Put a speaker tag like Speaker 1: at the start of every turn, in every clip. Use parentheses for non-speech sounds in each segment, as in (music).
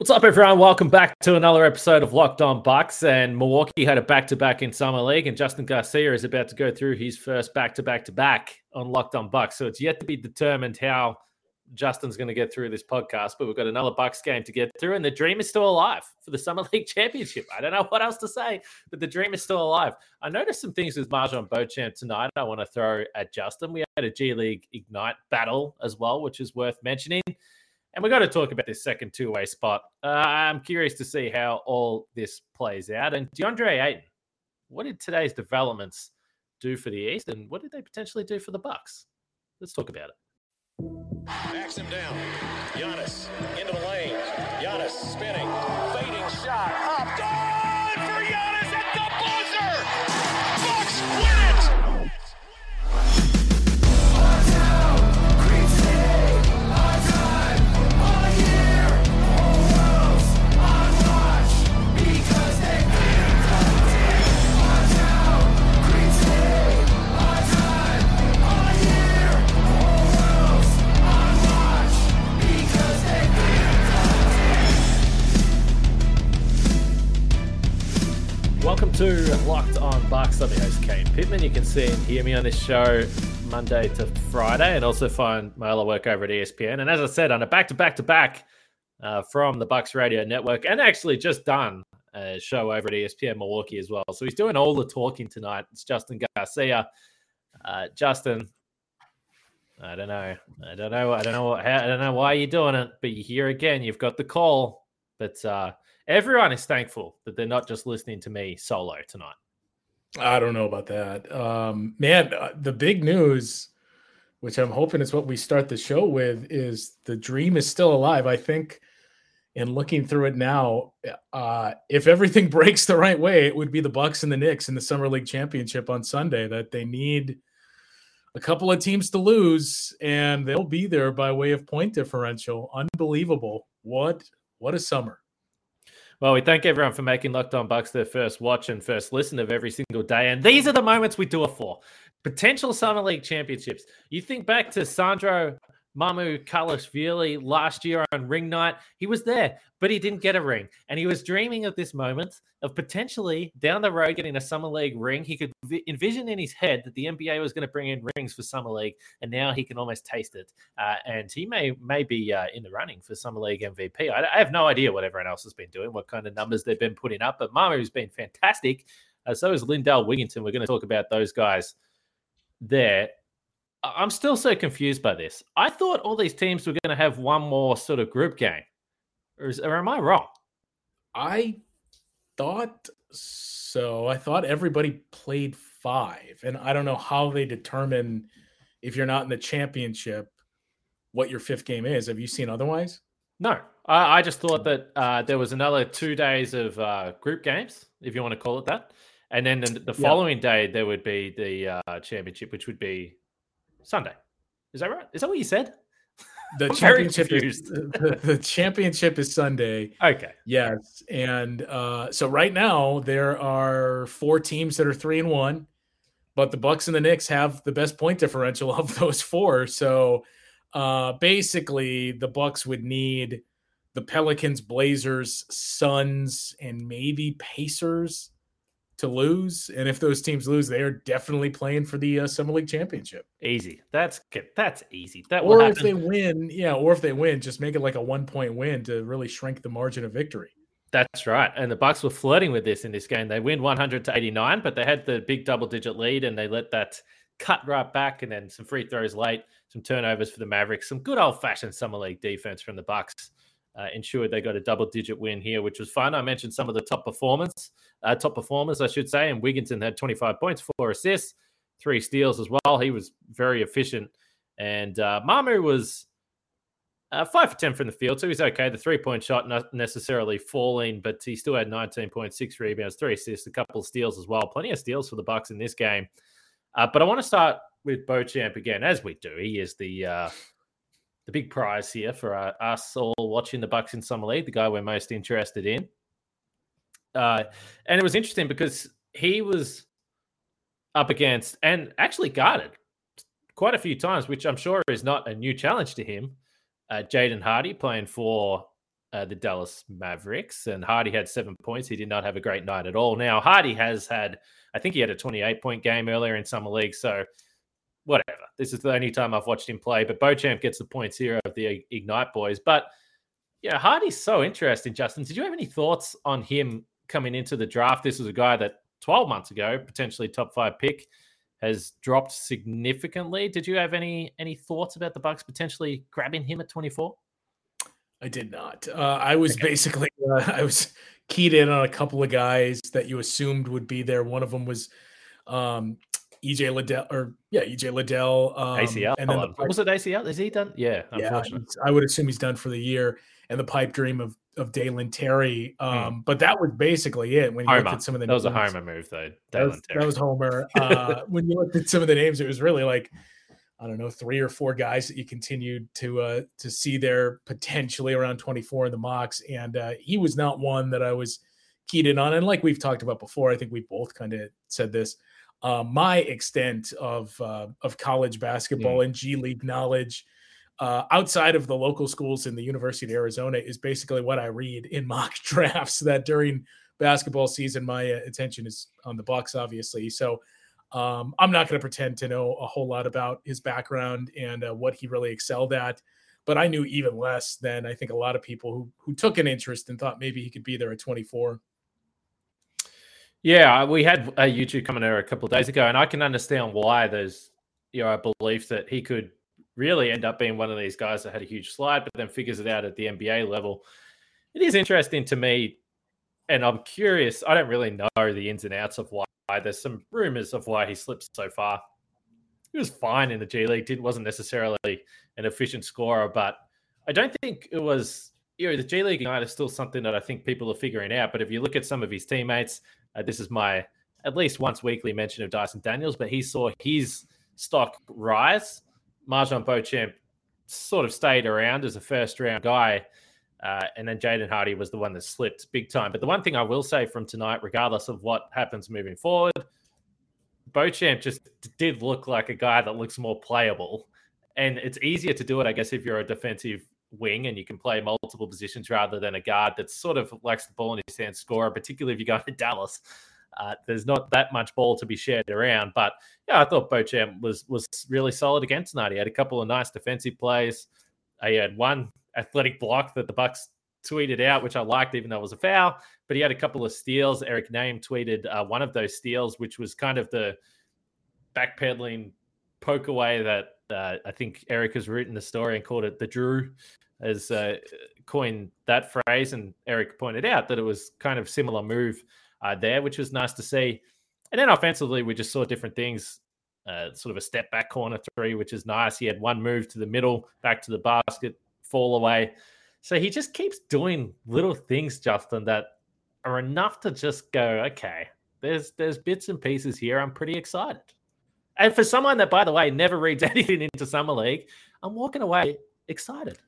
Speaker 1: What's up, everyone? Welcome back to another episode of Locked On Bucks. And Milwaukee had a back to back in Summer League, and Justin Garcia is about to go through his first back to back to back on Locked On Bucks. So it's yet to be determined how Justin's going to get through this podcast, but we've got another Bucks game to get through, and the dream is still alive for the Summer (laughs) League Championship. I don't know what else to say, but the dream is still alive. I noticed some things with MarJon Beauchamp tonight. I want to throw at Justin. We had a G League Ignite battle as well, which is worth mentioning. And we've got to talk about this second two way spot. Uh, I'm curious to see how all this plays out. And DeAndre Ayton, what did today's developments do for the East, and what did they potentially do for the Bucks? Let's talk about it.
Speaker 2: Backs him down. Giannis into the lane. Giannis spinning, fading shot up. Good
Speaker 1: Locked On Bucks. I'm your host, Kane Pitman. You can see and hear me on this show Monday to Friday and also find my other work over at ESPN. And as I said, on a back to back to back from the Bucks Radio Network and actually just done a show over at ESPN Milwaukee as well. So he's doing all the talking tonight. It's Justin Garcia. Uh, Justin, I don't know. I don't know. I don't know. How, I don't know why you're doing it, but you're here again. You've got the call. But uh, everyone is thankful that they're not just listening to me solo tonight.
Speaker 3: I don't know about that. Um, man, uh, the big news, which I'm hoping is what we start the show with, is the dream is still alive. I think, in looking through it now, uh, if everything (laughs) breaks the right way, it would be the Bucks and the Knicks in the Summer League Championship on Sunday. That they need a couple of teams to lose, and they'll be there by way of point differential. Unbelievable! What what a summer!
Speaker 1: Well, we thank everyone for making Locked On Bucks their first watch and first listen of every single day. And these are the moments we do it for. Potential Summer League championships. You think back to Sandro Mamukelashvili last year on ring night. He was there, but he didn't get a ring. And he was dreaming of this moment of potentially down the road getting a Summer League ring. He could vi- envision in his head that the NBA was going to bring in rings for Summer League, and now he can almost taste it. Uh, and he may may be uh, in the running for Summer League MVP. I, I have no idea what everyone else has been doing, what kind of numbers they've been putting up, but Mamu's been fantastic. Uh, so is Lindell Wigginton. We're going to talk about those guys there. I'm still so confused by this. I thought all these teams were going to have one more sort of group game, or, is, or am I wrong?
Speaker 3: I thought so. I thought everybody played five, and I don't know how they determine if you're not in the championship what your fifth game is. Have you seen otherwise?
Speaker 1: No, I, I just thought that uh, there was another two days of uh, group games, if you want to call it that, and then the, the
Speaker 3: Yeah.
Speaker 1: following day there would be the uh, championship, which would be Sunday. Is that right? Is that what you said?
Speaker 3: The (laughs) championship is (laughs) the, the championship is Sunday.
Speaker 1: Okay.
Speaker 3: Yes, and uh, so right now there are four teams that are three and one, but the Bucks and the Knicks have the best point differential (laughs) of those four. So uh, basically, the Bucks would need the Pelicans, Blazers, Suns, and maybe Pacers to lose. And if those teams lose, they are definitely playing for the uh, Summer League championship.
Speaker 1: Easy. That's good. That's easy. That
Speaker 3: Or if they win, yeah, or if they win, just make it like a one point win to really shrink the margin of victory.
Speaker 1: That's right. And the Bucks were flirting with this in this game. They win 100 to 89, but they had the big double digit lead and they let that cut right back and then some free throws late, some turnovers for the Mavericks, some good old fashioned summer league defense from the Bucks. Uh, ensured they got a double digit win here, which was fun. I mentioned some of the top performance, uh, top performers, I should say. And Wigginton had 25 points, four assists, three steals as well. He was very efficient. And uh, Mamu was uh, five for 10 from the field, so he's okay. The three point shot not necessarily falling, but he still had 19.6 rebounds, three assists, a couple of steals as well. Plenty of steals for the Bucks in this game. Uh, but I want to start with Beauchamp again, as we do. He is the uh, the big prize here for uh, us all watching the Bucks in summer league, the guy we're most interested in. Uh, and it was interesting because he was up against and actually guarded quite a few times, which I'm sure is not a new challenge to him. Uh, Jaden Hardy playing for uh, the Dallas Mavericks, and Hardy had seven points. He did not have a great night at all. Now Hardy has had, I think he had a 28 point game earlier in summer league, so whatever. This is the only time I've watched him play. But Beauchamp gets the points here of the Ignite boys. But yeah, Hardy's so interesting. Justin, did you have any thoughts on him coming into the draft? This was a guy that 12 months ago, potentially top five pick, has dropped significantly. Did you have any any thoughts about the Bucks potentially grabbing him at 24?
Speaker 3: I did not. Uh, I was okay. basically uh, (laughs) I was keyed in on a couple of guys that you assumed would be there. One of them was um, EJ Liddell, or yeah, EJ Liddell.
Speaker 1: Um, ACL. And then the, was it ACL? Is he done? Yeah,
Speaker 3: yeah. I would assume he's done for the year. And the pipe dream of of Dalen Terry. Hmm. Um, mm. But that was basically it. When you
Speaker 1: Homer.
Speaker 3: looked at some of the
Speaker 1: that names, was a Homer move, though.
Speaker 3: That was, that was, Homer. (laughs) Uh, when you looked at some of the names, it was really like I don't know, three or four guys that you continued to uh, to see there potentially around 24 in the mocks, and uh, he was not one that I was keyed in on. And like we've talked about before, I think we both kind of said this. Uh, my extent of uh, of college basketball mm. and G League knowledge uh, outside of the local schools in the University of Arizona is basically what I read in (laughs) mock drafts. That during basketball season, my uh, attention is on the Bucks, obviously. So um, I'm not going to pretend to know a whole lot about his background and uh, what he really excelled at, but I knew even less than I think a lot of people who who took an interest and thought maybe he could be there at 24.
Speaker 1: Yeah, uh, we had a YouTube commenter a couple of days ago, and I can understand why there's you know a belief that he could really end up being one of these guys that had a huge slide, but then figures it out at the NBA level. It is interesting to me, and I'm curious. I don't really know the ins and outs of why there's some rumors of why he slipped so far. He was fine in the G League. Did wasn't necessarily an efficient scorer, but I don't think it was. You know, the G League Ignite is still something that I think people are figuring out. But if you look at some of his teammates, uh, this is my at least once weekly mention of Dyson Daniels, but he saw his stock rise. MarJon Beauchamp sort of stayed around as a first round guy uh, and then Jaden Hardy was the one that slipped big time. But the one thing I will say from tonight, regardless of what happens moving forward, Beauchamp just did look like a guy that looks more playable. And it's easier to do it, I guess, if you're a defensive wing and you can play multiple positions rather than a guard that sort of likes the ball in his hand scorer, particularly if you go (laughs) to Dallas. Uh, there's not that much ball to be shared around. But yeah, I thought Beauchamp was was really solid again tonight. He had a couple of nice defensive plays. He had one athletic block that the Bucks tweeted out, which I liked, even though it was a foul. But he had a couple of steals. Eric Nehm tweeted uh, one of those steals, which was kind of the backpedaling poke away that uh, I think Eric has written the story and called it the Drew, has uh, coined that phrase. And Eric pointed out that it was kind of similar move uh, there, which was nice to see. And then offensively, we just saw different things. Uh, sort of a step back corner three, which is nice. He had one move to the middle, back to the basket, fall away. So he just keeps doing little things, Justin, that are enough to just go, okay, there's there's bits and pieces here. I'm pretty excited. And for someone that, by the way, never reads (laughs) anything into summer league, I'm walking away excited.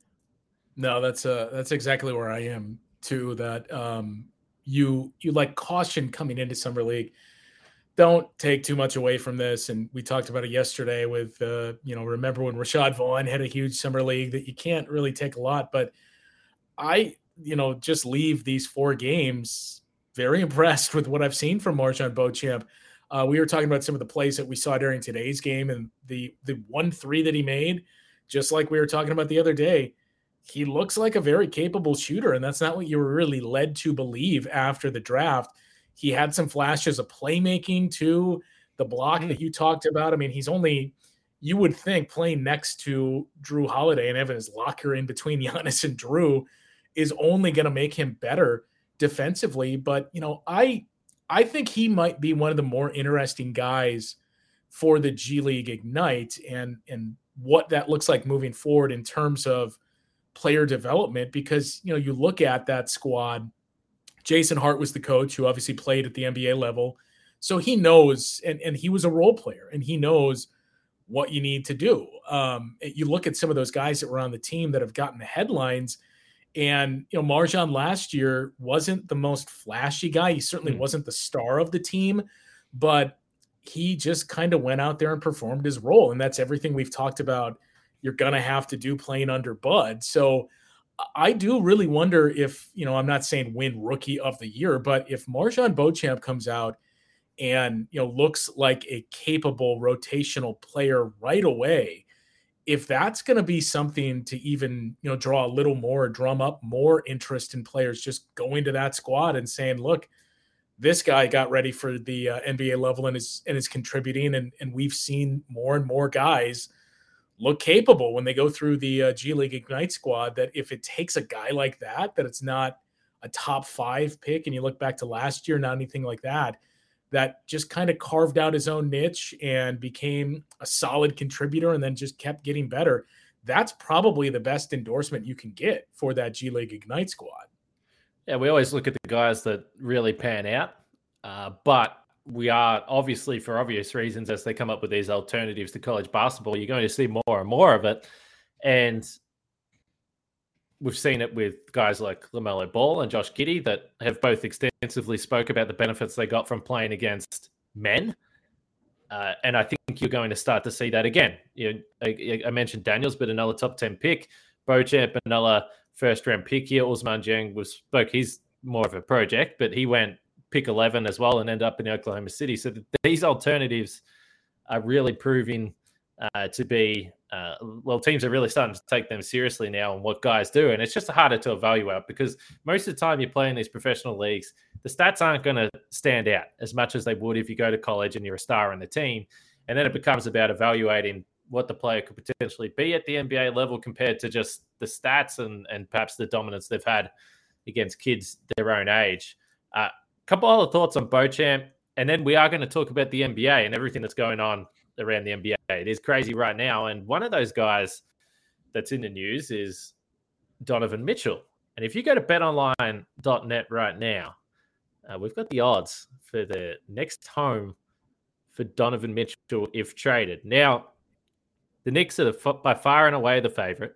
Speaker 3: No, that's uh that's exactly where I am too. That um you you like caution coming into summer league don't take too much away from this. And we talked about it yesterday with, uh, you know, remember when Rashad Vaughn had a huge summer league that you can't really take a lot. But I, you know, just leave these four games very (laughs) impressed with what I've seen from MarJon Beauchamp. Uh, we were talking about some of the plays that we saw during today's game and the the one three that he made, just like we were talking about the other day. He looks like a very capable shooter, and that's not what you were really led to believe after the draft he had some flashes of playmaking too. The block that you talked about. I mean, he's only you would think playing next to Jrue Holiday and Evans locker in between (laughs) Giannis and Jrue is only going to make him better defensively. But you know, I I think he might be one of the more interesting guys for the G League Ignite and and what that looks like moving forward in terms of player development because you know you look at that squad Jason Hart was the coach who obviously played at the NBA level. So he knows, and, and he was a role player, and he knows what you need to do. Um, you look at some of those guys that were on the team that have gotten the headlines, and you know, MarJon last year wasn't the most flashy guy. He certainly mm wasn't the star of the team, but he just kind of went out there and performed his role. And that's everything we've talked about. You're gonna have to do playing under Bud. So I do really wonder if, you know, I'm not saying win rookie of the year, but if MarJon Beauchamp comes out and, you know, looks like a capable rotational player right away, if that's going to be something to even, you know, draw a little more, drum up more interest in players just going to that squad and saying, look, this guy got ready for the uh, NBA level and is and is contributing and and we've seen more and more guys look capable when they go through the uh, G League Ignite squad. That if it takes a guy like that, that it's not a top five pick, and you look back to last year, not anything like that, that just kind of carved out his own niche and became a solid contributor, and then just kept getting better. That's probably the best endorsement you can get for that G League Ignite squad.
Speaker 1: Yeah, we always look at the guys that really pan out, uh, but we are obviously, for obvious reasons, as they come up with these alternatives to college basketball, you're going to see more and more of it. And we've seen it with guys like LaMelo Ball and Josh Giddey that have both extensively spoke about the benefits they got from playing against men. Uh, and I think you're going to start to see that again. You I, I, mentioned Daniels, but another top 10 pick. Beauchamp, another first round pick here. Ousmane Dieng was spoke. He's more of a project, but he went pick 11 as well and end up in Oklahoma City. So these alternatives are really proving uh, to be, uh, well, teams are really starting to take them seriously now and what guys do. And it's just harder to evaluate because most of the time you play in these professional leagues, the stats aren't going to stand out as much as they would if you go to college and you're a star in the team. And then it becomes about evaluating what the player could potentially be at the NBA level compared to just the stats and, and perhaps the dominance they've had against kids their own age. Uh, couple other thoughts on Beauchamp, and then we are going to talk about the NBA and everything that's going on around the NBA. It is crazy right now, and one of those guys that's in the news is Donovan Mitchell. And if you go to betonline.net right now, uh, we've got the odds for the next home for Donovan Mitchell if traded. Now, the Knicks are by far and away the favorite.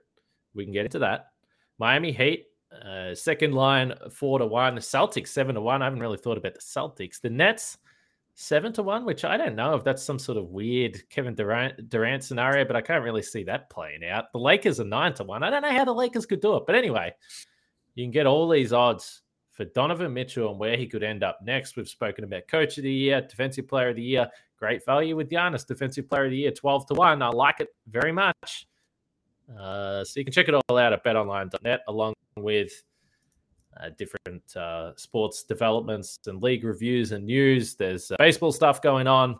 Speaker 1: We can get into that. Miami Heat uh, second line four to one. The Celtics seven to one. I haven't really thought about the Celtics. The Nets seven to one, which I don't know if that's some sort of weird Kevin Durant, Durant scenario, but I can't really see that playing out. The Lakers are nine to one. I don't know how the Lakers could do it, but anyway, you can get all these odds for Donovan Mitchell and where he could end up next. We've spoken about Coach of the Year, Defensive Player of the Year, great value with Giannis, Defensive Player of the Year, twelve to one. I like it very much. Uh, so you can check it all out at betonline.net along with uh, different uh, sports developments and league reviews and news. There's uh, baseball stuff going on.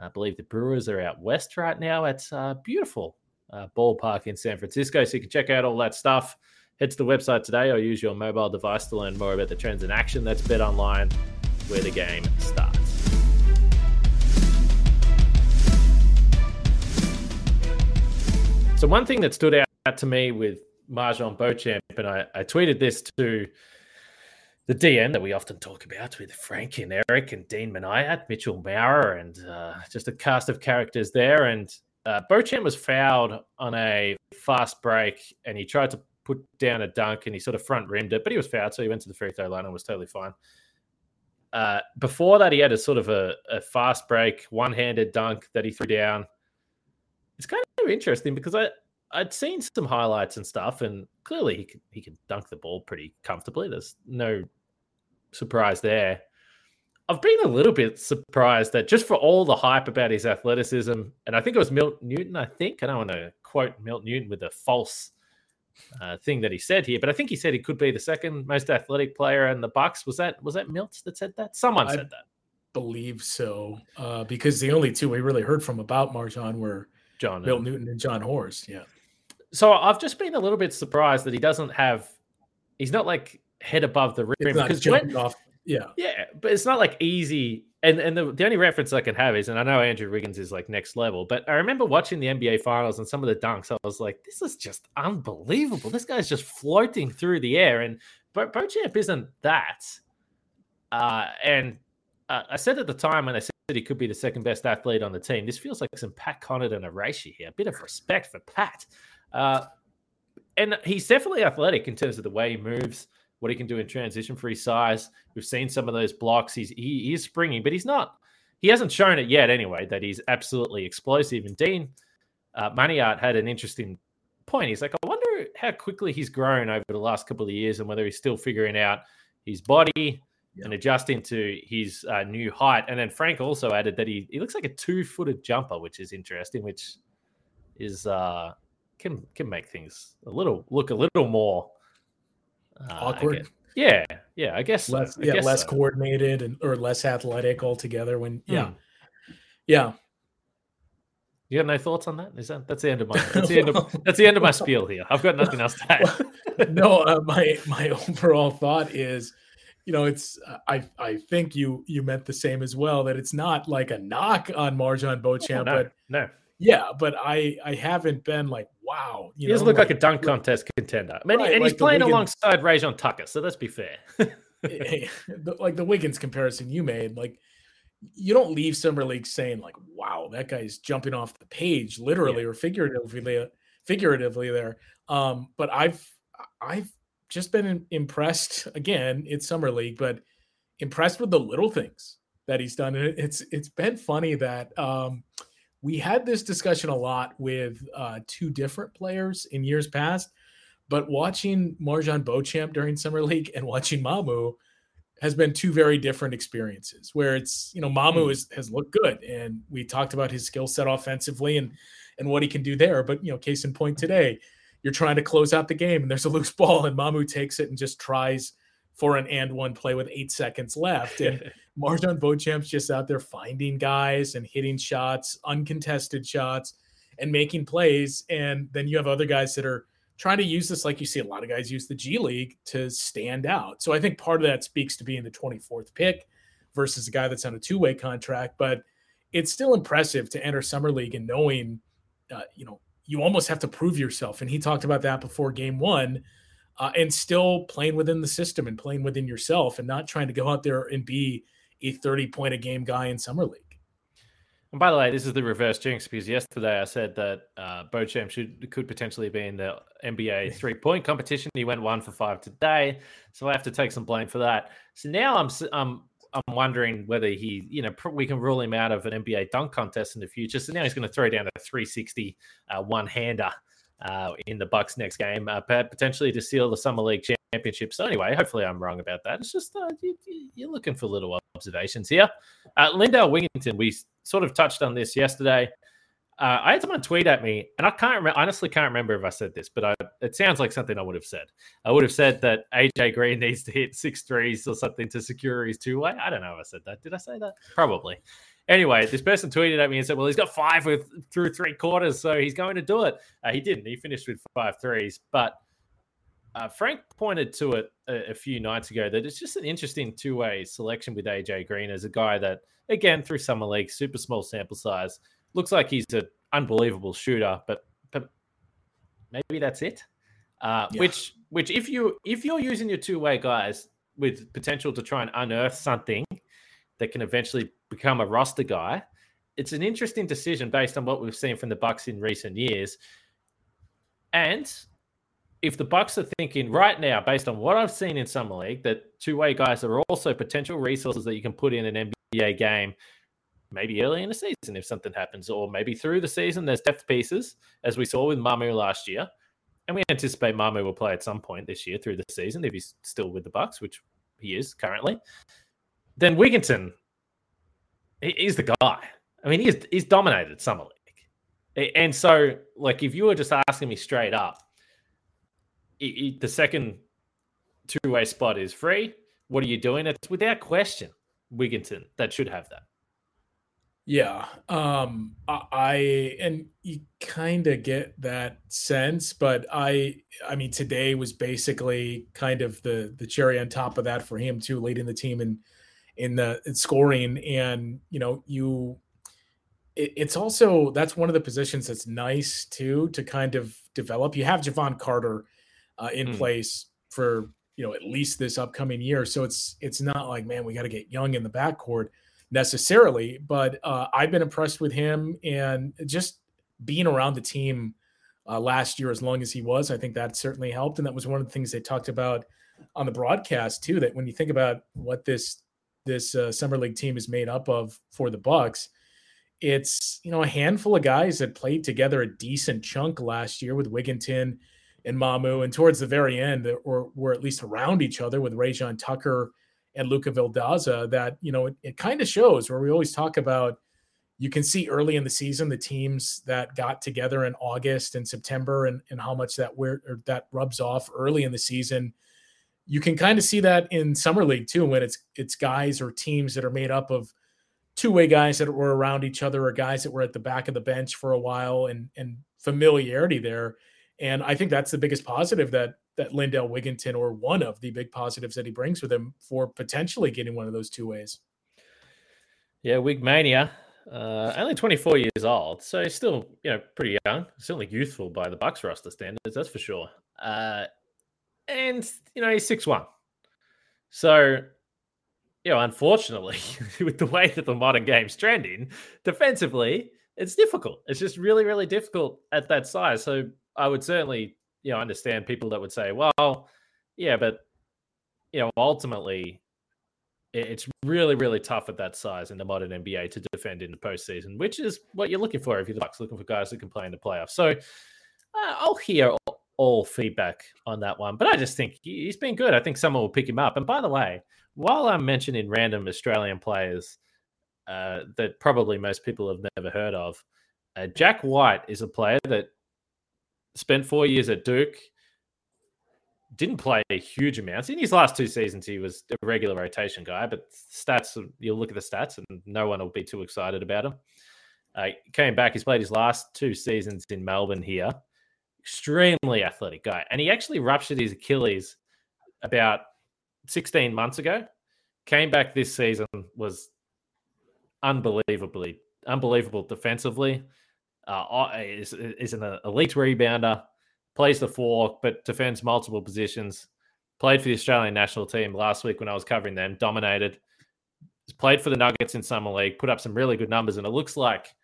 Speaker 1: I believe the Brewers are out west right now at uh, beautiful uh, ballpark in San Francisco. So you can check out all that stuff. Head to the website today or use your mobile device to learn more about the trends in action. That's Bet Online, where the game starts. So one thing that stood out to me with MarJon Beauchamp, and I, I tweeted this to the DM that we often talk about with Frank and Eric and Dean Minayat, Mitchell Maurer, and uh, just a cast of characters there. And uh, Beauchamp was fouled on a fast break, and he tried to put down a dunk, and he sort of front rimmed it, but he was fouled, so he went to the free throw line and was totally fine. Uh, before that, he had a sort of a, a fast break, one handed dunk that he threw down. It's kind of interesting because I, I'd seen some highlights and stuff, and clearly he can he can dunk the ball pretty comfortably. There's no surprise there. I've been a little bit surprised that just for all the hype about his athleticism, and I think it was Milt Newton. I think I don't want to quote Milt Newton with a false uh, thing that he said here, but I think he said he could be the second most athletic player in the Bucks. Was that was that Milt that said that? Someone I said that.
Speaker 3: Believe so, uh, because the only two we really heard from about MarJon were John Milt Newton and Jon Horst. Yeah
Speaker 1: so I've just been a little bit surprised that he doesn't have. He's not like head above the rim
Speaker 3: because when, off. Yeah,
Speaker 1: yeah, but it's not like easy. And and the, the only reference I can have is, and I know Andrew Wiggins is like next level, but I remember watching the NBA finals and some of the dunks. I was like, this is just unbelievable. This guy's just floating through the air, and Bo, Beauchamp isn't that. Uh, and uh, I said at the time when I said he could be the second best athlete on the team, this feels like some Pat Connaughton erasure here. A bit of respect for Pat. Uh, and he's definitely athletic in terms of the way he moves, what he can do in transition for his size. We've seen some of those blocks. He's he, he is springy, but he's not. He hasn't shown it yet, anyway, that he's absolutely explosive. And Dean uh, Minayat had an interesting point. He's like, I wonder how quickly he's grown over the last couple of years and whether he's still figuring out his body and adjusting to his uh, new height. And then Frank also added that he, he looks like a two footed jumper, which is interesting, which is uh, can can make things a little look a little more
Speaker 3: uh, awkward.
Speaker 1: Yeah, yeah, I guess
Speaker 3: less,
Speaker 1: so.
Speaker 3: I yeah,
Speaker 1: guess
Speaker 3: less
Speaker 1: so.
Speaker 3: coordinated and or less athletic altogether. When yeah, mm. yeah.
Speaker 1: You got no thoughts on that? Is that that's the end of my (laughs) that's the end of that's the end of my spiel here. I've got nothing else to
Speaker 3: add. no, uh, my my overall thought is, you know, it's I I think you you meant the same as well that it's not like a knock on MarJon Beauchamp,
Speaker 1: oh, no,
Speaker 3: but
Speaker 1: no,
Speaker 3: yeah, but I I haven't been like wow.
Speaker 1: he doesn't look like, like, a dunk contest contender. I mean, right, and like he's playing Wiggins, alongside Rayjon Tucker, so let's be fair. (laughs)
Speaker 3: like the Wiggins comparison you made, like you don't leave summer league saying like, "Wow, that guy's jumping off the page," literally yeah. or figuratively, figuratively there. Um, but I've I've just been impressed again. It's summer league, but impressed with the little things that he's done. And it's it's been funny that um, we had this discussion a lot with uh, two different players in years past. But watching MarJon Beauchamp during summer league and watching Mamu has been two very different experiences where it's you know Mamu mm. is, has looked good and we talked about his skill set offensively and and what he can do there but you know case in point today you're trying to close out the game and there's a loose ball and Mamu takes it and just tries for an and one play with 8 seconds left. And (laughs) MarJon Beauchamp's just out there finding guys and hitting shots uncontested shots and making plays. And then you have other guys that are trying to use this like you see a lot of guys use the G League to stand out. So I think part of that speaks to being the 24th pick versus a guy that's on a two-way contract, but it's still impressive to enter summer league and knowing uh, you know, you almost have to prove yourself. And he talked about that before game 1 uh, and still playing within the system and playing within yourself and not trying to go out there and be a 30 point a game guy in summer league.
Speaker 1: And by the way, this is the reverse jinx because yesterday I said that uh, Beauchamp should could potentially be in the NBA three point competition. He went one for five today, so I have to take some blame for that. So now I'm I'm I'm wondering whether he, you know, we can rule him out of an NBA dunk contest in the future. So now he's going to throw down a 360 uh, one hander uh, in the Bucks next game, uh, potentially to seal the summer league championship. So anyway, hopefully I'm wrong about that. It's just uh, you, are looking for little observations here. Uh, Lindell Wigginton, we sort of touched on this yesterday. Uh, I had someone tweet at me, and I can't remember. Honestly, can't remember if I said this, but I, it sounds like something I would have said. I would have said that AJ Green needs to hit six threes or something to secure his two way. I don't know if I said that. Did I say that? Probably. Anyway, this person tweeted at me and said, "Well, he's got five with through three quarters, so he's going to do it." Uh, he didn't. He finished with five threes, but uh, Frank pointed to it a, a, few nights ago that it's just an interesting two way selection with AJ Green as a guy that, again, through summer league, super small sample size, looks like he's an unbelievable shooter, but but maybe that's it. Uh, yeah. Which which if you if you're using your two way guys with potential to try and unearth something that can eventually become a roster guy, it's an interesting decision based on what we've seen from the Bucks in recent years. And if the Bucks are thinking right now, based on what I've seen in summer league, that two-way guys are also potential resources that you can put in an NBA game, maybe early in the season if something happens, or maybe through the season. There's depth pieces, as we saw with Mamu last year, and we anticipate Mamu will play at some point this year through the season if he's still with the Bucks, which he is currently. Then Wigginton, he's the guy. I mean, he's he's dominated summer league, and so like if you were just asking me straight up the second two way spot is free. What are you doing? It's without question Wigginton that should have that.
Speaker 3: Yeah. Um I and you kind of get that sense, but I I mean today was basically kind of the the cherry on top of that for him too, leading the team in in the in scoring and you know, you it, it's also that's one of the positions that's nice too to kind of develop. You have Jevon Carter uh, in mm. place for you know at least this upcoming year. So it's it's not like man we got to get young in the backcourt necessarily, but uh, I've been impressed with him and just being around the team uh, last year as long as he was. I think that certainly helped, and that was one of the things they talked about on the broadcast too. That when you think about what this this uh, summer league team is made up of for the Bucks, it's you know a handful of guys that played together a decent chunk last year with Wigginton and Mamu, and towards the very end, or were at least around each other with Rayjon Tucker and Luca Vildoza. That you know, it, it kind of shows where we always talk about. You can see early in the season the teams that got together in August and September, and, and how much that where that rubs off early in the season. You can kind of see that in summer league too, when it's it's guys or teams that are made up of two way guys that were around each other or guys that were at the back of the bench for a while and and familiarity there. And I think that's the biggest positive that that Lindell Wigginton, or one of the big positives that he brings with him for potentially getting one of those two ways.
Speaker 1: Yeah, Wigmania, uh, only 24 years old, so still you know pretty young, certainly youthful by the Bucks roster standards, that's for sure. Uh, and you know he's six one, so you know, unfortunately, (laughs) with the way that the modern game's trending, defensively, it's difficult. It's just really, really difficult at that size. So I would certainly, you know, understand people that would say, well, yeah, but you know, ultimately, it's really, really tough at that size in the modern NBA to defend in the postseason, which is what you're looking for if you're the Bucks looking for guys that can play in the playoffs. So uh, I'll hear all feedback on that one, but I just think he's been good. I think someone will pick him up. And by the way, while I'm mentioning random Australian players uh, that probably most people have never heard of, uh, Jack White is a player that spent four years at Duke, didn't play huge amounts. In his last two seasons, he was a regular rotation guy, but stats, you'll look at the stats and no one will be too excited about him. Uh, came back, he's played his last two seasons in Melbourne here. Extremely athletic guy. And he actually ruptured his Achilles about 16 months ago. Came back this season, was unbelievably, unbelievable defensively. Uh, is, is an elite rebounder, plays the four, but defends multiple positions. Played for the Australian national team last week when I was covering them, dominated. Played for the Nuggets in Summer League, put up some really good numbers, and it looks like,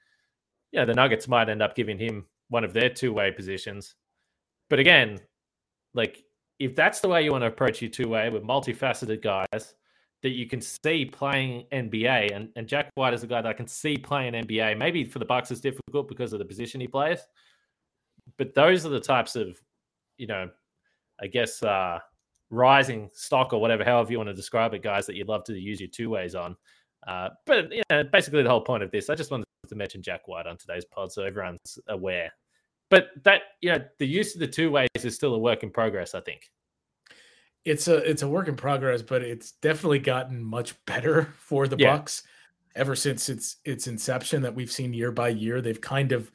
Speaker 1: yeah, the Nuggets might end up giving him one of their two way positions. But again, like if that's the way you want to approach your two way with multifaceted guys that you can see playing NBA, and, and Jack White is a guy that I can see playing NBA. Maybe for the Bucks it's difficult because of the position he plays, but those are the types of, you know, I guess uh, rising stock or whatever, however you want to describe it, guys that you'd love to use your two ways on. Uh, but you know, basically the whole point of this, I just wanted to mention Jack White on today's pod so everyone's aware but that you know the use of the two ways is still a work in progress. I think
Speaker 3: it's a it's a work in progress, but it's definitely gotten much better (laughs) for the yeah. Bucks ever since its its inception. That we've seen year by year, they've kind of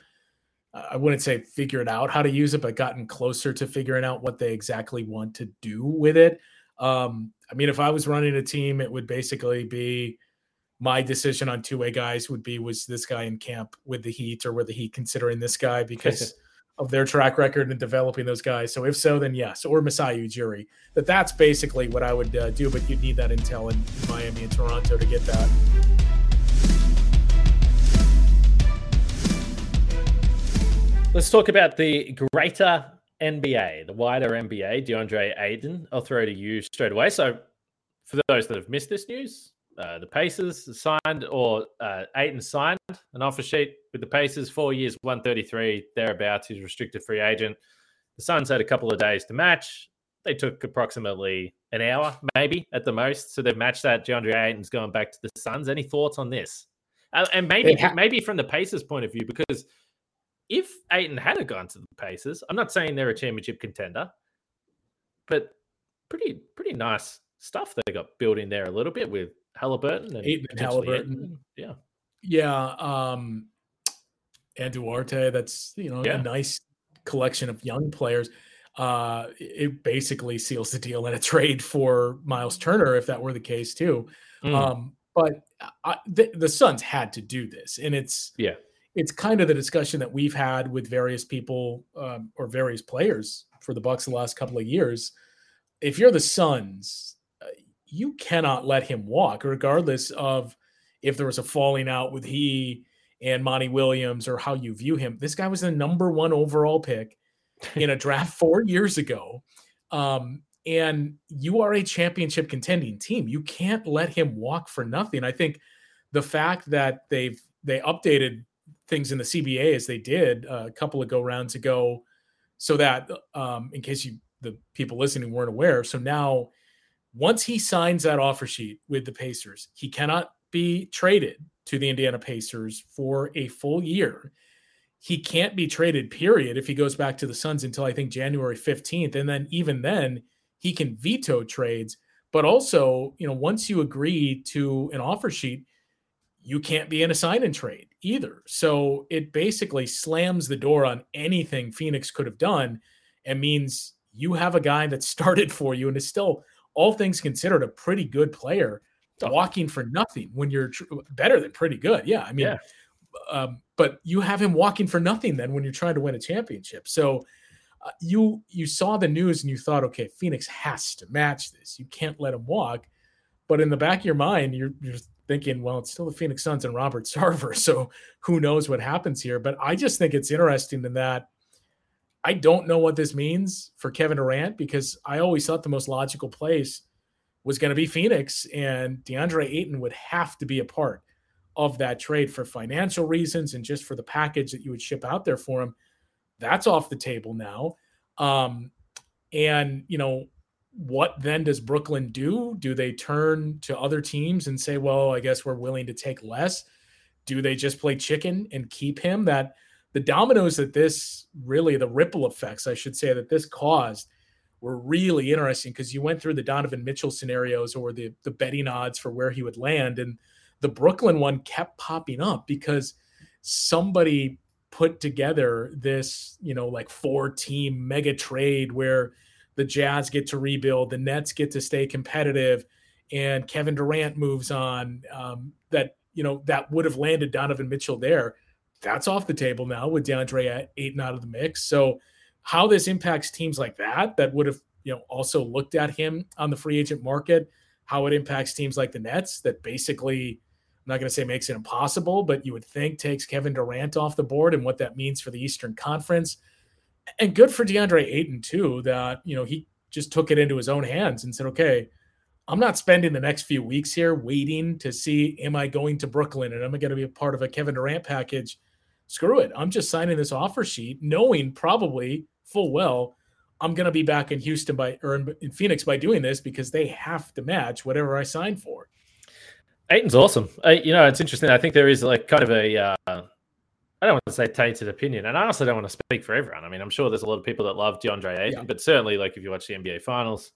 Speaker 3: I wouldn't say figured out how to use it, but gotten closer to figuring out what they exactly want to do with it. Um, I mean, if I was running a team, it would basically be my decision on two way guys would be was this guy in camp with the Heat or were the Heat considering this guy because (laughs) of their track record in developing those guys? So if so, then yes, or Masai Ujiri. But that's basically what I would uh, do. But you'd need that intel in Miami and Toronto to get that.
Speaker 1: Let's talk about the greater NBA, the wider NBA. DeAndre Ayton, I'll throw to you straight away. So, for those that have missed this news, uh, the Pacers signed, or uh, Ayton signed an offer sheet with the Pacers, four years, 133, thereabouts. He's restricted free agent. The Suns had a couple of days to match. They took approximately an hour, maybe at the most. So they've matched that. DeAndre Ayton's going back to the Suns. Any thoughts on this? Uh, and maybe, ha- maybe from the Pacers' point of view, because if Ayton had gone to the Pacers, I'm not saying they're a championship contender, but pretty, pretty nice stuff they got built in there a little bit with Halliburton and
Speaker 3: Ayton Halliburton.
Speaker 1: Yeah.
Speaker 3: Yeah. Um, and Duarte, that's, you know, yeah. a nice collection of young players. Uh, it basically seals the deal in a trade for Miles Turner, if that were the case too. Mm. Um, but I, the, the Suns had to do this, and it's
Speaker 1: yeah,
Speaker 3: it's kind of the discussion that we've had with various people um, or various players for the Bucks the last couple of years. If you're the Suns, you cannot let him walk, regardless of if there was a falling out with he and Monty Williams or how you view him. This guy was the number one overall pick (laughs) in a draft four years ago. Um, and you are a championship contending team. You can't let him walk for nothing. I think the fact that they've they updated things in the CBA as they did a couple of go rounds ago so that um, in case you the people listening weren't aware, so now once he signs that offer sheet with the Pacers, he cannot be traded to the Indiana Pacers for a full year. He can't be traded, period, if he goes back to the Suns until I think January 15th. And then even then, he can veto trades. But also, you know, once you agree to an offer sheet, you can't be in a sign and trade either. So it basically slams the door on anything Phoenix could have done and means you have a guy that started (laughs) for you and is still, all things considered, a pretty good player walking for nothing when you're tr- better than pretty good. Yeah. I mean, yeah. Um, but you have him walking for nothing then when you're trying to win a championship. So uh, you you saw the news and you thought, okay, Phoenix has to match this. You can't let him walk. But in the back of your mind, you're you're thinking, well, it's still the Phoenix Suns and Robert Sarver, (laughs) so who knows what happens here? But I just think it's interesting in that I don't know what this means for Kevin Durant because I always thought the most logical place was going to be Phoenix, and DeAndre Ayton would have to be a part of that trade for financial reasons and just for the package that you would ship out there for him. That's off the table now. Um, and, you know, what then does Brooklyn do? Do they turn to other teams and say, well, I guess we're willing to take less? Do they just play chicken and keep him? That the dominoes that this really, the ripple effects, I should say, that this caused were really interesting because you went through the Donovan Mitchell scenarios or the the betting odds for where he would land, and the Brooklyn one kept popping up because somebody put together this, you know, like four team mega trade where the Jazz get to rebuild, the Nets get to stay competitive, and Kevin Durant moves on. Um, that you know that would have landed Donovan Mitchell there. That's off the table now with DeAndre Ayton out of the mix. So how this impacts teams like that that would have you know also looked at him on the free agent market, how it impacts teams like the Nets that basically I'm not going to say makes it impossible, but you would think takes Kevin Durant off the board and what that means for the Eastern Conference. And good for DeAndre Ayton too that you know he just took it into his own hands and said, okay. I'm not spending the next few weeks here waiting to see am I going to Brooklyn and am I going to be a part of a Kevin Durant package screw it. I'm just signing this offer sheet, knowing probably full well I'm going to be back in Houston by or in Phoenix by doing this because they have to match whatever I sign for.
Speaker 1: Ayton's awesome. Uh, you know, it's interesting. I think there is like kind of a uh, I don't want to say tainted opinion, and I also don't want to speak for everyone. I mean, I'm sure there's a lot of people that love DeAndre Ayton, yeah. but certainly, like if you watch the NBA Finals,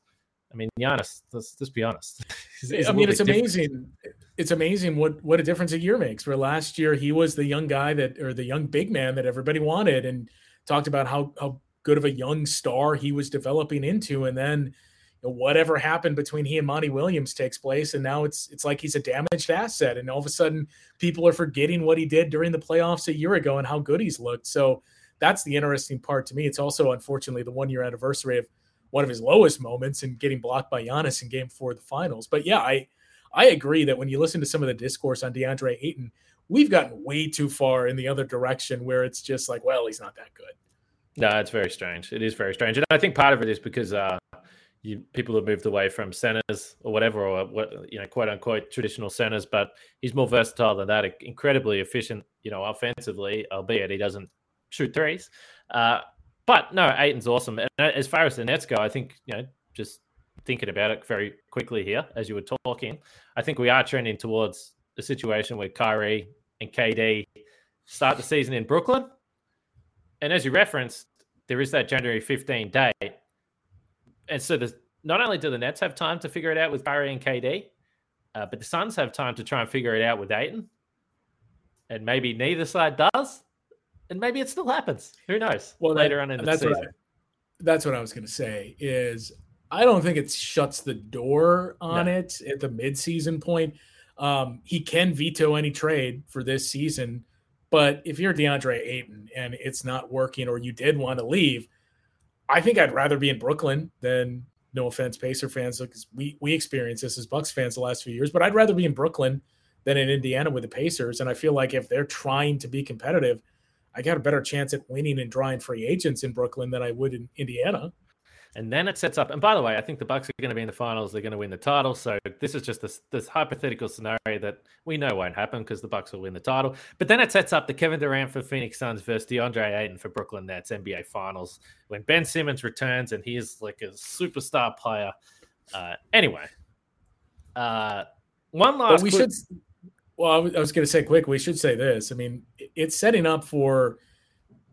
Speaker 1: I mean, Giannis. Let's just be honest. (laughs)
Speaker 3: I mean, it's amazing. Different. It's amazing what what a difference a year makes. Where last year he was the young guy that, or the young big man that everybody wanted, and talked about how how good of a young star he was developing into, and then you know, whatever happened between he and Monty Williams takes place, and now it's it's like he's a damaged asset, and all of a sudden people are forgetting what he did during the playoffs a year ago and how good he's looked. So that's the interesting part to me. It's also unfortunately the one year anniversary of one of his lowest moments and getting blocked by Giannis in game four of the finals. But yeah, I I agree that when you listen to some of the discourse on DeAndre Ayton, we've gotten way too far in the other direction where it's just like, well, he's not that good.
Speaker 1: No, it's very strange. It is very strange. And I think part of it is because uh, you, people have moved away from centers or whatever, or what you know, quote unquote traditional centers. But he's more versatile than that. Incredibly efficient, you know, offensively, albeit he doesn't shoot threes. Uh, but no, Ayton's awesome. And uh, as far as the Nets go, I think you know just thinking about it very quickly here as you were talking, I think we are trending towards a situation where Kyrie and KD start the season in Brooklyn. And as you referenced, there is that January 15 date. And so the, not only do the Nets have time to figure it out with Kyrie and KD, uh, but the Suns have time to try and figure it out with Ayton. And maybe neither side does and maybe it still happens. Who knows? Well, later that, on in the season.
Speaker 3: What I, that's what I was going to say. Is I don't think it shuts the door on no. it at the midseason point. Um, he can veto any trade for this season, but if you're DeAndre Ayton and it's not working, or you did want to leave, I think I'd rather be in Brooklyn than. No offense, Pacer fans, because we we experienced this as Bucks fans the last few years, but I'd rather be in Brooklyn than in Indiana with the Pacers. And I feel like if they're trying to be competitive, I got a better chance at winning and drawing free agents in Brooklyn than I would in Indiana.
Speaker 1: And then it sets up. And by the way, I think the Bucks are going to be in the finals. They're going to win the title. So this is just this this hypothetical scenario that we know won't happen because the Bucks will win the title. But then it sets up the Kevin Durant for Phoenix Suns versus DeAndre Ayton for Brooklyn Nets NBA Finals when Ben Simmons returns and he is like a superstar player. Uh, anyway, uh, one last.
Speaker 3: But we quick- should. Well, I was, was going to say quick. We should say this. I mean, it's setting up for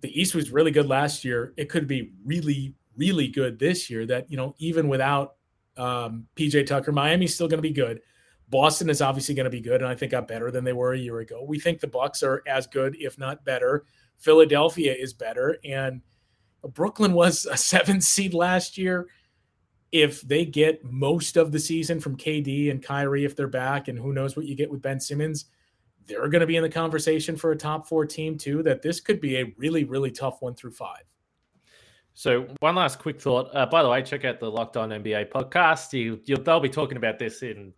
Speaker 3: the East was really good last year. It could be really, really good this year. That you know, even without um, PJ Tucker, Miami's still going to be good. Boston is obviously going to be good, and I think got better than they were a year ago. We think the Bucks are as good, if not better. Philadelphia is better, and Brooklyn was a seventh seed last year. If they get most of the season from KD and Kyrie, if they're back, and who knows what you get with Ben Simmons, they're going to be in the conversation for a top four team too. That this could be a really, really tough one through five.
Speaker 1: So one last quick thought. Uh, by the way, check out the Locked On NBA podcast. You, they'll be talking about this in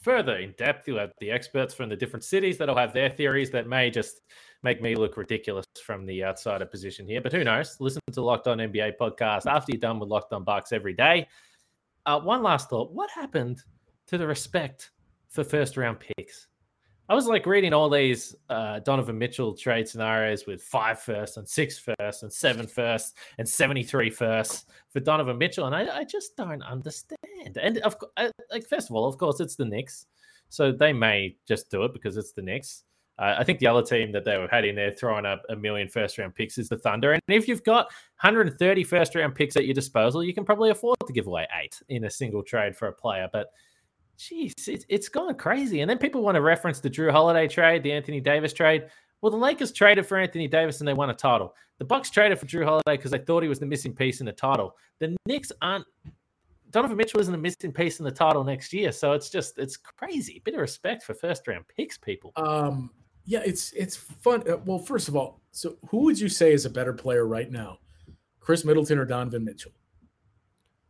Speaker 1: further in depth. You'll have the experts from the different cities that'll have their theories that may just make me look ridiculous from the outsider position here. But who knows? Listen to Locked On NBA podcast after you're done with Locked On Bucks every day. Uh, one last thought. What happened to the respect for first round picks? I was like reading all these uh, Donovan Mitchell trade scenarios with five firsts and six firsts and seven firsts and 73 firsts for Donovan Mitchell. And I, I just don't understand. And of like, first of all, of course, it's the Knicks. So they may just do it because it's the Knicks. Uh, I think the other team that they were had in there throwing up a million first round picks is the Thunder. And if you've got 130 first round picks at your disposal, you can probably afford to give away eight in a single trade for a player. But Jeez, it's, it's gone crazy. And then people want to reference the Jrue Holiday trade, the Anthony Davis trade. Well, the Lakers traded for Anthony Davis and they won a title. The Bucks traded for Jrue Holiday because they thought he was the missing piece in the title. The Knicks aren't. Donovan Mitchell isn't a missing piece in the title next year, so it's just it's crazy. Bit of respect for first round picks, people.
Speaker 3: Um, yeah, it's it's fun. Uh, well, first of all, so who would you say is a better player right now, Khris Middleton or Donovan Mitchell?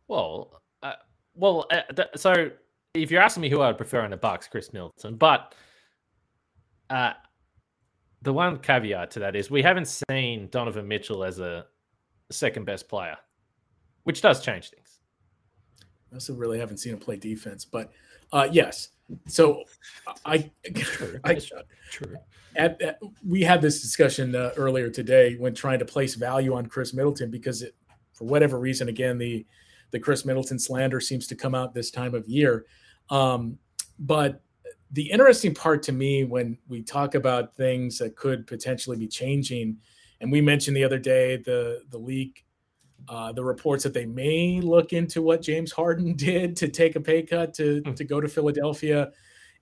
Speaker 1: Well, uh, well, uh, th- so if you're asking me who I would prefer in the box, Khris Middleton. But uh, the one caveat to that is we haven't seen Donovan Mitchell as a second best player, which does change things.
Speaker 3: I also really haven't seen him play defense, but uh, yes. So I, true. I, true. At, at, we had this discussion uh, earlier today when trying to place value on Khris Middleton because it, for whatever reason, again the the Khris Middleton slander seems to come out this time of year. Um, but the interesting part to me when we talk about things that could potentially be changing, and we mentioned the other day the the leak, uh, the reports that they may look into what James Harden (laughs) did to take a pay cut to hmm. to go to Philadelphia,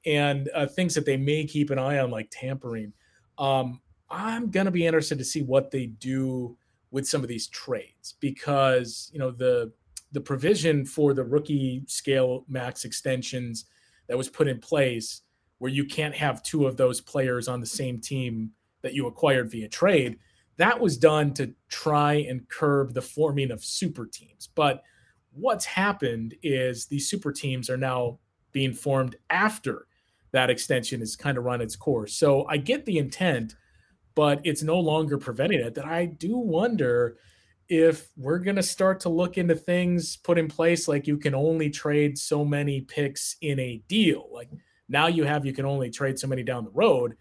Speaker 3: and uh, things that they may keep an eye on like tampering. Um, I'm gonna be interested to see what they do with some of these trades because you know the the provision for the rookie scale max extensions that was put in place where you can't have two of those players on the same team that you acquired via trade that was done to try and curb the forming of super teams. But what's happened is these super teams are now being formed after that extension has kind of run its course. So i get the intent but it's no longer preventing it that i do wonder if we're going to start to look into things put in place like you can only trade so many picks in a deal. Like now you have you can only trade so many down the road.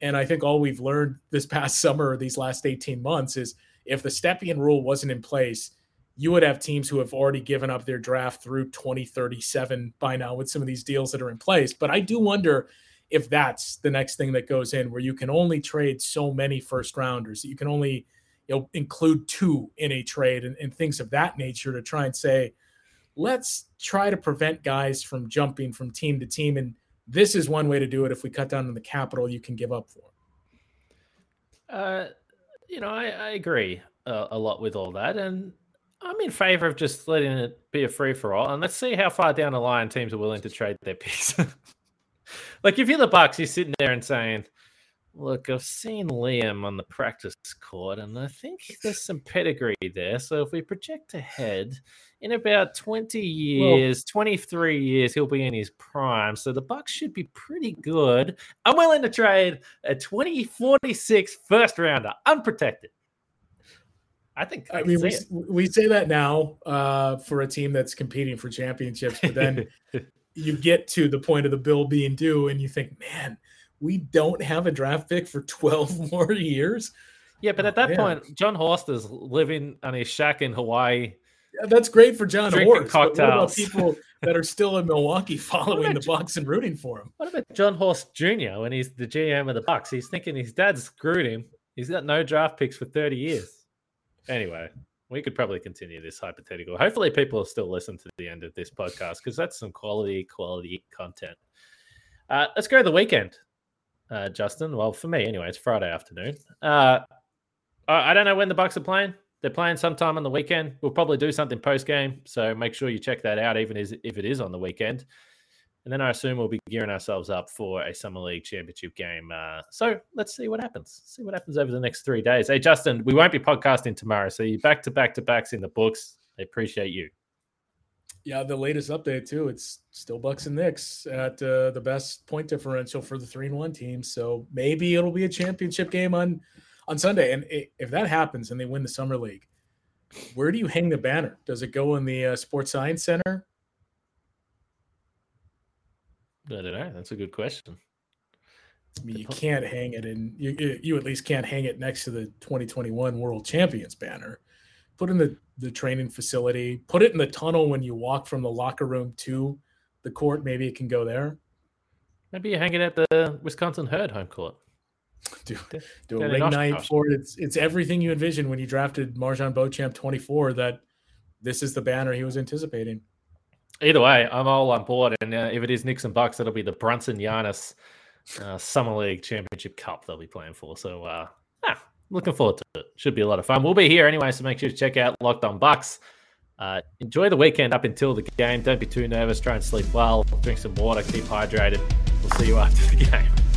Speaker 3: And i think all we've learned this past (laughs) summer or these last 18 months is if the stepien rule wasn't in place you would have teams who have already given up their draft through 2037 by now with some of these deals that are in place. But i do wonder if that's the next thing that goes in where you can only trade so many first rounders. You can only you know include two in a trade and, and things of that nature to try and say let's try to prevent guys from jumping from team to team and this is one way to do it. If we cut down on the capital you can give up for
Speaker 1: uh you know i, I agree uh, a lot with all that and i'm in favor of just letting it be a free for all and let's see how far down the line teams are willing to trade their picks. (laughs) Like if you're the bucks you're sitting there and saying Look, I've seen Liam on the practice court, and I think there's some pedigree there. So if we project ahead, in about 20 years, well, 23 years, he'll be in his prime. So the Bucks should be pretty good. I'm willing to trade a 2046 first rounder, unprotected. I think
Speaker 3: I, I mean, we, we say that now uh, for a team that's competing for championships, but then (laughs) you get to the point of the bill being due, and you think, man, we don't have a draft pick for (laughs) 12 more years.
Speaker 1: Yeah, but at that oh, point, Jon Horst is living on a shack in Hawaii.
Speaker 3: Yeah, that's great for Jon Horst. Cocktails. what about people (laughs) that are still in Milwaukee following the Bucks and rooting for him?
Speaker 1: What about Jon Horst Jr. when he's the GM of the Bucks? He's thinking his dad screwed him. He's got no draft picks for 30 years. Anyway, we could probably continue this hypothetical. Hopefully, people will still listen to the end of this podcast because that's some quality, quality content. Uh, let's go to the weekend, uh, Justin. Well, for me, anyway, it's Friday afternoon. Uh, I don't know when the Bucks are playing. They're playing sometime on the weekend. We'll probably do something post game, so make sure you check that out, even if it is on the weekend. And then I assume we'll be gearing ourselves up for a Summer League Championship game. Uh, so let's see what happens. See what happens over the next three days. Hey, Justin, we won't be podcasting tomorrow, so you're back to back to backs in the books. I appreciate you.
Speaker 3: Yeah, the latest update too. It's still Bucks and Knicks at uh, the best point differential for the three and one team. So maybe it'll be a championship game on on Sunday. And if that happens and they win the summer league, where do you hang the banner? Does it go in the uh, Sports Science Center?
Speaker 1: I don't know. That's a good question.
Speaker 3: I mean, you can't hang it in. You you at least can't hang it next to the 2021 World Champions banner. Put in the the training facility. Put it in the tunnel when you walk from the locker room to the court. Maybe it can go there.
Speaker 1: Maybe you hang it at the Wisconsin Herd home court.
Speaker 3: Do, (laughs) do a ring night for it. It's it's everything you envisioned when you drafted MarJon Beauchamp 24. That this is the banner he was anticipating
Speaker 1: either way, I'm all on board. And uh, if it is Knicks and Bucks, it'll be the Brunson Giannis uh, Summer League Championship Cup they'll be playing for. So, uh, yeah, looking forward to it. Should be a lot of fun. We'll be here anyway, so make sure to check out Locked On Bucks. Uh, enjoy the weekend up until the game. Don't be too nervous. Try and sleep well. Drink some water. Keep hydrated. We'll see you after the (laughs) game.